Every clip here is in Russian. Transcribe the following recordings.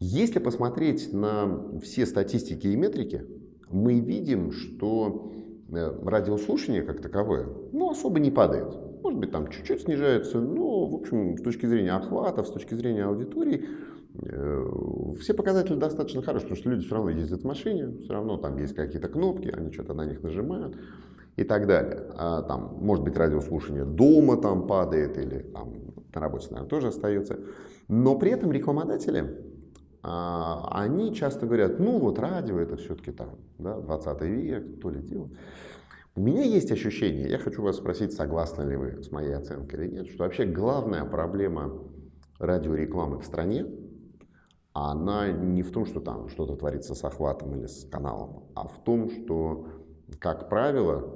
Если посмотреть на все статистики и метрики, мы видим, что э, радиослушание как таковое ну, особо не падает. Может быть, там чуть-чуть снижается, но, в общем, с точки зрения охватов, с точки зрения аудитории, э, все показатели достаточно хорошие, потому что люди все равно ездят в машине, все равно там есть какие-то кнопки, они что-то на них нажимают и так далее. А там, может быть, радиослушание дома там падает или там на работе, наверное, тоже остается. Но при этом рекламодатели, они часто говорят, ну вот радио это все-таки там, да, 20 век, то ли дело. У меня есть ощущение, я хочу вас спросить, согласны ли вы с моей оценкой или нет, что вообще главная проблема радиорекламы в стране, она не в том, что там что-то творится с охватом или с каналом, а в том, что, как правило,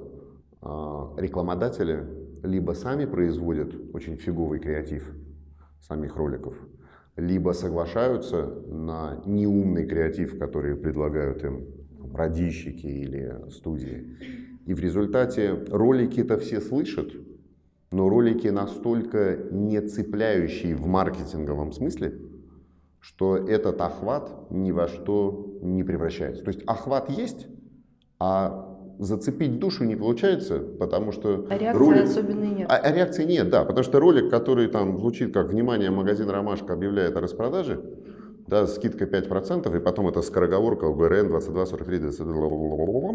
а, рекламодатели либо сами производят очень фиговый креатив самих роликов, либо соглашаются на неумный креатив, который предлагают им радищики или студии. И в результате ролики-то все слышат, но ролики настолько не цепляющие в маркетинговом смысле, что этот охват ни во что не превращается. То есть охват есть, а зацепить душу не получается, потому что... А реакции ролик... особенной нет. А, а реакции нет, да, потому что ролик, который там звучит как «Внимание, магазин «Ромашка» объявляет о распродаже», да, скидка 5%, и потом это скороговорка УГРН 22, 43, 22,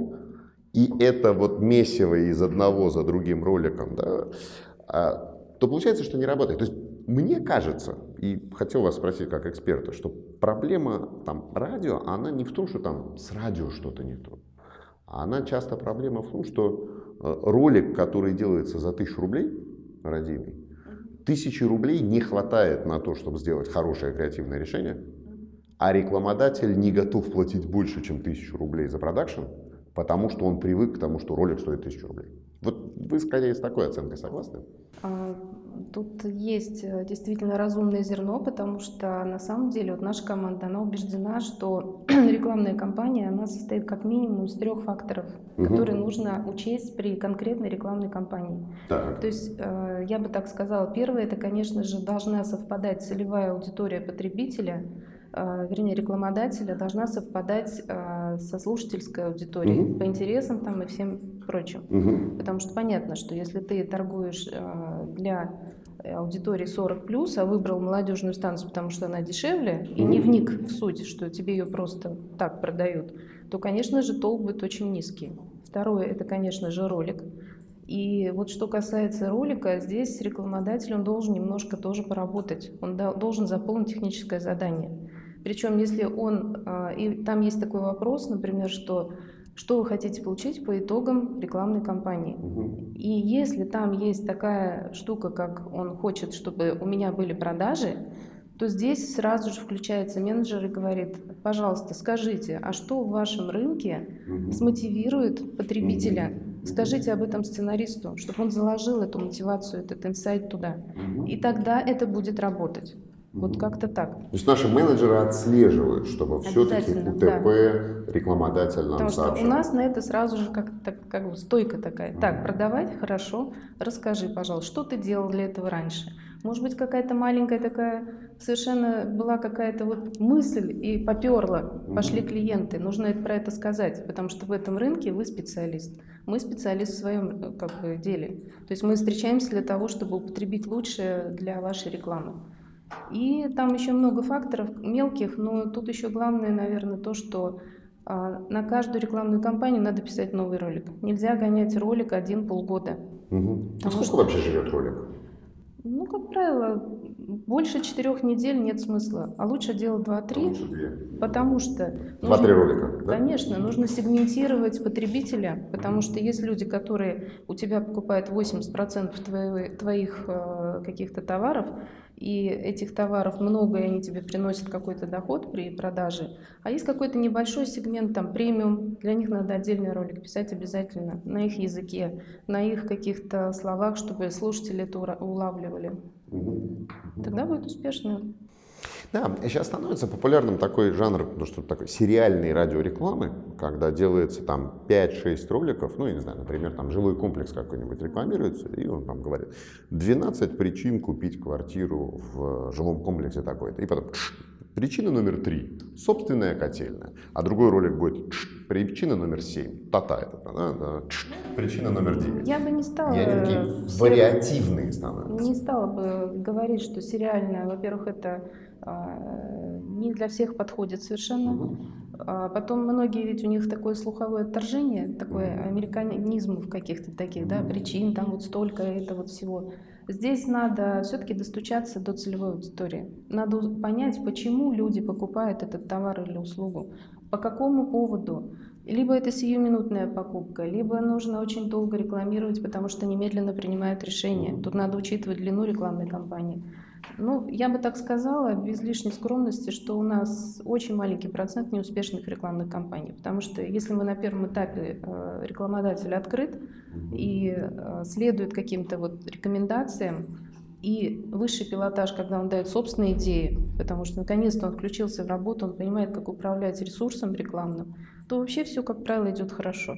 и это вот месиво из одного за другим роликом, да, а, то получается, что не работает. То есть мне кажется, и хотел вас спросить как эксперта, что проблема там радио, она не в том, что там с радио что-то не то. А она часто проблема в том, что э, ролик, который делается за тысячу рублей, родимый, тысячи рублей не хватает на то, чтобы сделать хорошее креативное решение, а рекламодатель не готов платить больше, чем тысячу рублей за продакшн, потому что он привык к тому, что ролик стоит тысячу рублей. Вот вы, скорее, с такой оценкой согласны? А, тут есть э, действительно разумное зерно, потому что на самом деле вот наша команда, она убеждена, что рекламная кампания, она состоит как минимум из трех факторов, угу. которые нужно учесть при конкретной рекламной кампании. Так. То есть, э, я бы так сказала, первое, это, конечно же, должна совпадать целевая аудитория потребителя, вернее, рекламодателя должна совпадать со слушательской аудиторией угу. по интересам там и всем прочим. Угу. Потому что понятно, что если ты торгуешь э, для аудитории 40 плюс, а выбрал молодежную станцию, потому что она дешевле, и не вник в суть, что тебе ее просто так продают, то, конечно же, толк будет очень низкий. Второе, это, конечно же, ролик. И вот что касается ролика, здесь рекламодатель, он должен немножко тоже поработать, он должен заполнить техническое задание. Причем, если он, э, и там есть такой вопрос, например, что что вы хотите получить по итогам рекламной кампании. Угу. И если там есть такая штука, как он хочет, чтобы у меня были продажи, то здесь сразу же включается менеджер и говорит, пожалуйста, скажите, а что в вашем рынке угу. смотивирует потребителя? Угу. Скажите об этом сценаристу, чтобы он заложил эту мотивацию, этот инсайт туда. И тогда это будет работать. Вот как-то так. То есть наши менеджеры отслеживают, чтобы все-таки УТП да. рекламодатель нам Потому сообщил. что у нас на это сразу же как, так, как бы стойка такая. Mm-hmm. Так, продавать хорошо. Расскажи, пожалуйста, что ты делал для этого раньше? Может быть, какая-то маленькая такая, совершенно была какая-то вот мысль и поперла, пошли клиенты. Нужно это, про это сказать, потому что в этом рынке вы специалист. Мы специалист в своем как бы, деле. То есть мы встречаемся для того, чтобы употребить лучшее для вашей рекламы. И там еще много факторов мелких, но тут еще главное, наверное, то, что а, на каждую рекламную кампанию надо писать новый ролик. Нельзя гонять ролик один полгода. Угу. А сколько что... вообще живет ролик? Ну, как правило, больше четырех недель нет смысла, а лучше делать два-три, потому что... Два-три ролика, да? Конечно, нужно сегментировать потребителя, потому что есть люди, которые у тебя покупают 80% твоих, твоих э, каких-то товаров, и этих товаров много, и они тебе приносят какой-то доход при продаже. А есть какой-то небольшой сегмент, там, премиум, для них надо отдельный ролик писать обязательно, на их языке, на их каких-то словах, чтобы слушатели это улавливали. Тогда будет успешно. Да, сейчас становится популярным такой жанр, ну что такой сериальной радиорекламы, когда делается там 5-6 роликов, ну, я не знаю, например, там жилой комплекс какой-нибудь рекламируется, и он там говорит 12 причин купить квартиру в жилом комплексе такой-то, и потом Причина номер три – собственная котельная. А другой ролик будет причина номер семь. Тата это, да, да. Причина номер девять. Я бы не стала... И они такие вариативные становятся. Не стала бы говорить, что сериальная, во-первых, это а, не для всех подходит совершенно. Угу. А потом многие ведь у них такое слуховое отторжение, такой американизм в каких-то таких, да, причин, там вот столько, это вот всего. Здесь надо все-таки достучаться до целевой аудитории. Надо понять, почему люди покупают этот товар или услугу, по какому поводу. Либо это сиюминутная покупка, либо нужно очень долго рекламировать, потому что немедленно принимают решение. Тут надо учитывать длину рекламной кампании. Ну, я бы так сказала, без лишней скромности, что у нас очень маленький процент неуспешных рекламных кампаний. Потому что если мы на первом этапе э, рекламодатель открыт и э, следует каким-то вот рекомендациям, и высший пилотаж, когда он дает собственные идеи, потому что наконец-то он включился в работу, он понимает, как управлять ресурсом рекламным, то вообще все, как правило, идет хорошо.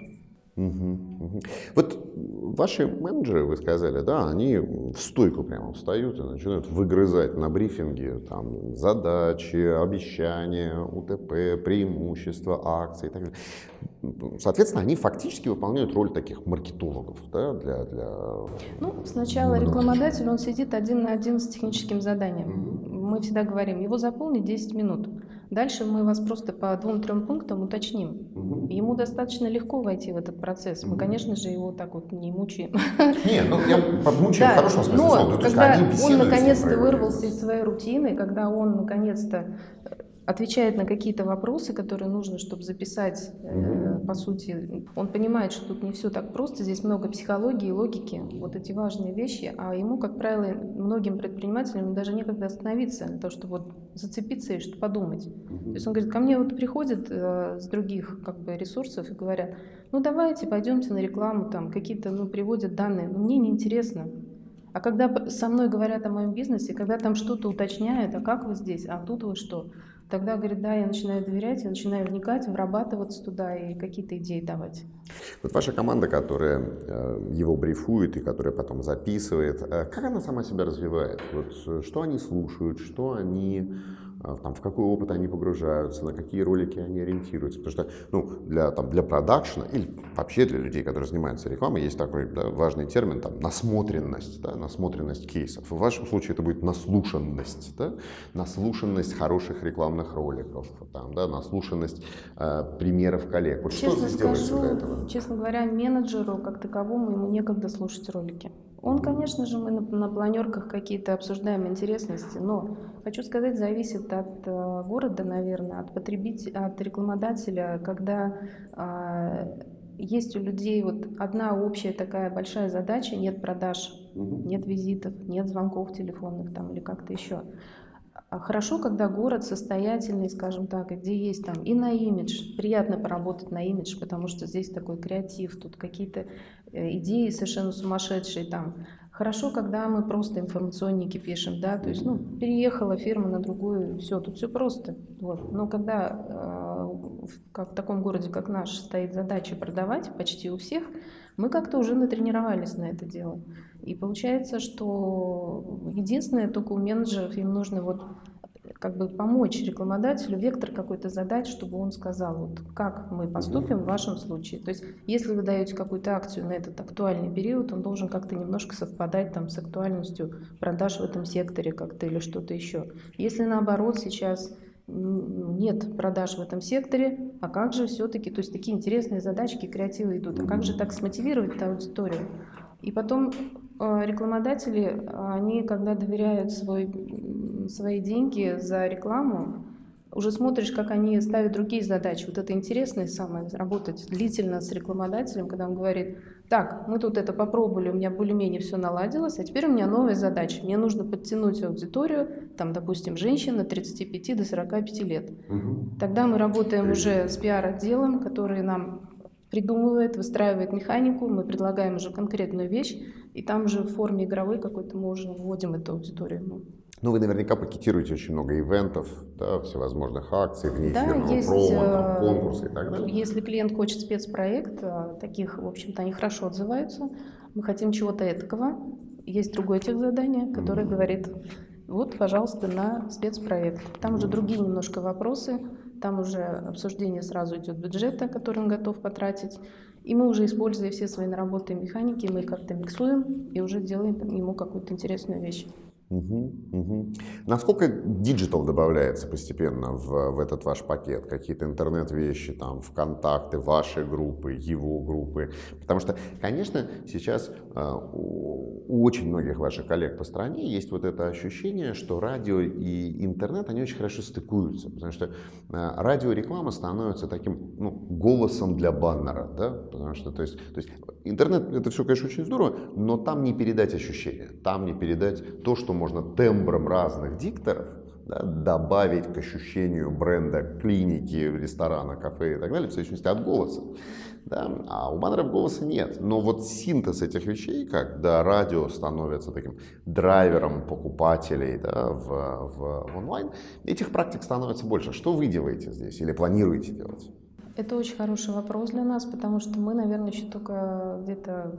Угу, угу. Вот ваши менеджеры, вы сказали, да, они в стойку прямо встают и начинают выгрызать на брифинге там, задачи, обещания, УТП, преимущества, акции и так далее. Соответственно, они фактически выполняют роль таких маркетологов да, для, для... Ну, сначала рекламодатель, он сидит один на один с техническим заданием. Угу. Мы всегда говорим, его заполнить 10 минут. Дальше мы вас просто по двум-трем пунктам уточним. Угу. Ему достаточно легко войти в этот процесс. Мы, конечно же, его так вот не мучаем. Не, ну я мучаю да, в хорошем смысле. Но ну, когда он наконец-то вырвался из своей рутины, когда он наконец-то отвечает на какие-то вопросы, которые нужно, чтобы записать, э, по сути. Он понимает, что тут не все так просто, здесь много психологии, логики, вот эти важные вещи, а ему, как правило, многим предпринимателям даже некогда остановиться, для того, чтобы вот зацепиться и что подумать. То есть он говорит, ко мне вот приходят э, с других как бы ресурсов и говорят, ну давайте пойдемте на рекламу, там какие-то, ну приводят данные, но мне неинтересно. А когда со мной говорят о моем бизнесе, когда там что-то уточняют, а как вы здесь, а тут вы что, Тогда, говорит, да, я начинаю доверять, я начинаю вникать, врабатываться туда и какие-то идеи давать. Вот ваша команда, которая э, его брифует и которая потом записывает, э, как она сама себя развивает? Вот э, что они слушают, что они там, в какой опыт они погружаются, на какие ролики они ориентируются. Потому что ну, для, там, для продакшена или вообще для людей, которые занимаются рекламой, есть такой да, важный термин там, насмотренность, да, насмотренность кейсов. В вашем случае это будет наслушанность, да, наслушанность хороших рекламных роликов, там, да, наслушанность э, примеров коллег. Вот честно что скажу, для этого? Честно говоря, менеджеру как таковому ему некогда слушать ролики. Он, конечно же, мы на, на планерках какие-то обсуждаем интересности, но хочу сказать, зависит от э, города, наверное, от потребителя, от рекламодателя, когда э, есть у людей вот одна общая такая большая задача, нет продаж, нет визитов, нет звонков телефонных там или как-то еще. А хорошо, когда город состоятельный, скажем так, где есть там и на имидж, приятно поработать на имидж, потому что здесь такой креатив, тут какие-то э, идеи совершенно сумасшедшие там. Хорошо, когда мы просто информационники пишем, да, то есть, ну, переехала фирма на другую, все, тут все просто. Вот. Но когда в, как, в таком городе, как наш, стоит задача продавать почти у всех, мы как-то уже натренировались на это дело. И получается, что единственное, только у менеджеров им нужно вот как бы помочь рекламодателю, вектор какой-то задать, чтобы он сказал, вот как мы поступим в вашем случае. То есть, если вы даете какую-то акцию на этот актуальный период, он должен как-то немножко совпадать там с актуальностью продаж в этом секторе как-то или что-то еще. Если наоборот сейчас нет продаж в этом секторе, а как же все-таки, то есть такие интересные задачки, креативы идут, а как же так смотивировать эту аудиторию? И потом э, рекламодатели, они когда доверяют свой, свои деньги за рекламу, уже смотришь, как они ставят другие задачи. Вот это интересное самое, работать длительно с рекламодателем, когда он говорит, так, мы тут это попробовали, у меня более-менее все наладилось, а теперь у меня новая задача. Мне нужно подтянуть аудиторию, там, допустим, женщин от 35 до 45 лет. Угу. Тогда мы работаем уже с пиар-отделом, который нам придумывает, выстраивает механику, мы предлагаем уже конкретную вещь, и там же в форме игровой какой-то мы уже вводим эту аудиторию. Ну, вы наверняка пакетируете очень много ивентов, да, всевозможных акций, внеэфирного да, есть, промо, там, э, конкурсы и так далее. Если клиент хочет спецпроект, э, таких, в общем-то, они хорошо отзываются. Мы хотим чего-то этакого. Есть другое техзадание, которое mm-hmm. говорит, Вот, пожалуйста, на спецпроект. Там уже другие немножко вопросы, там уже обсуждение сразу идет бюджета, который он готов потратить. И мы уже, используя все свои наработанные механики, мы их как-то миксуем и уже делаем ему какую-то интересную вещь. Угу, угу. Насколько digital добавляется постепенно в, в этот ваш пакет? Какие-то интернет-вещи, там, ВКонтакты, ваши группы, его группы? Потому что, конечно, сейчас э, у очень многих ваших коллег по стране есть вот это ощущение, что радио и интернет, они очень хорошо стыкуются. Потому что э, радиореклама становится таким ну, голосом для баннера. Да? Потому что, то есть, то есть интернет, это все, конечно, очень здорово, но там не передать ощущения, там не передать то, что можно тембром разных дикторов да, добавить к ощущению бренда клиники, ресторана, кафе и так далее, в зависимости от голоса. Да? А у баннеров голоса нет. Но вот синтез этих вещей, когда радио становится таким драйвером покупателей да, в, в, онлайн, этих практик становится больше. Что вы делаете здесь или планируете делать? Это очень хороший вопрос для нас, потому что мы, наверное, еще только где-то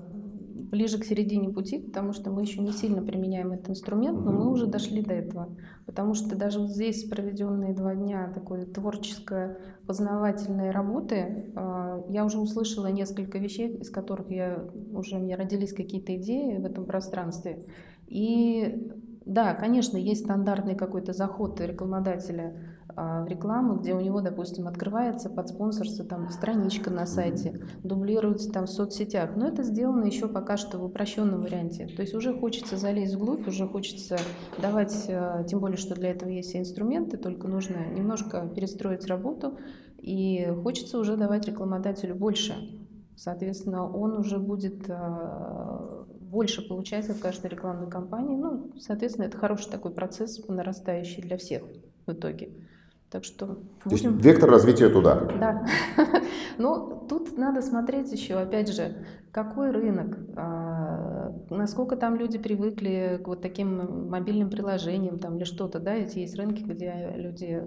ближе к середине пути, потому что мы еще не сильно применяем этот инструмент, но мы уже дошли до этого. Потому что даже вот здесь проведенные два дня такой творческой познавательной работы, а, я уже услышала несколько вещей, из которых я уже, у меня родились какие-то идеи в этом пространстве. И да, конечно, есть стандартный какой-то заход рекламодателя в рекламу, где у него, допустим, открывается под спонсорство там страничка на сайте, дублируется там в соцсетях. Но это сделано еще пока что в упрощенном варианте. То есть уже хочется залезть вглубь, уже хочется давать, а, тем более, что для этого есть все инструменты, только нужно немножко перестроить работу, и хочется уже давать рекламодателю больше. Соответственно, он уже будет а, больше получать от каждой рекламной кампании. Ну, соответственно, это хороший такой процесс нарастающий для всех в итоге. Так что То будем... есть вектор развития туда. Да. Но тут надо смотреть еще, опять же, какой рынок, а, насколько там люди привыкли к вот таким мобильным приложениям там, или что-то, да, эти есть рынки, где люди...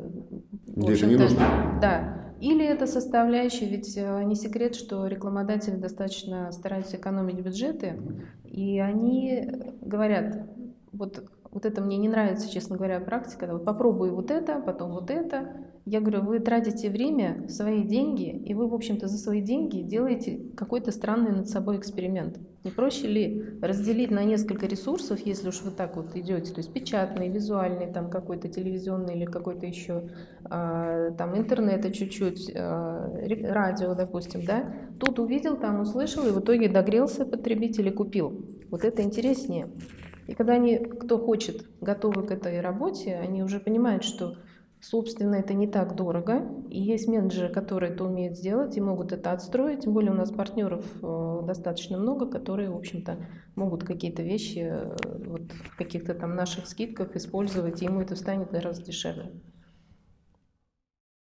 Где это не нужно. Да. Или это составляющая, ведь э, не секрет, что рекламодатели достаточно стараются экономить бюджеты, и они говорят, вот вот это мне не нравится, честно говоря, практика. Вот попробую вот это, потом вот это. Я говорю, вы тратите время, свои деньги, и вы, в общем-то, за свои деньги делаете какой-то странный над собой эксперимент. Не проще ли разделить на несколько ресурсов, если уж вы так вот идете, то есть печатный, визуальный, там какой-то телевизионный или какой-то еще, а, там интернета чуть-чуть, а, радио, допустим, да? Тут увидел, там услышал, и в итоге догрелся потребитель и купил. Вот это интереснее. И когда они, кто хочет, готовы к этой работе, они уже понимают, что, собственно, это не так дорого. И есть менеджеры, которые это умеют сделать и могут это отстроить. Тем более у нас партнеров э, достаточно много, которые, в общем-то, могут какие-то вещи э, вот, в каких-то там наших скидках использовать, и ему это станет гораздо дешевле.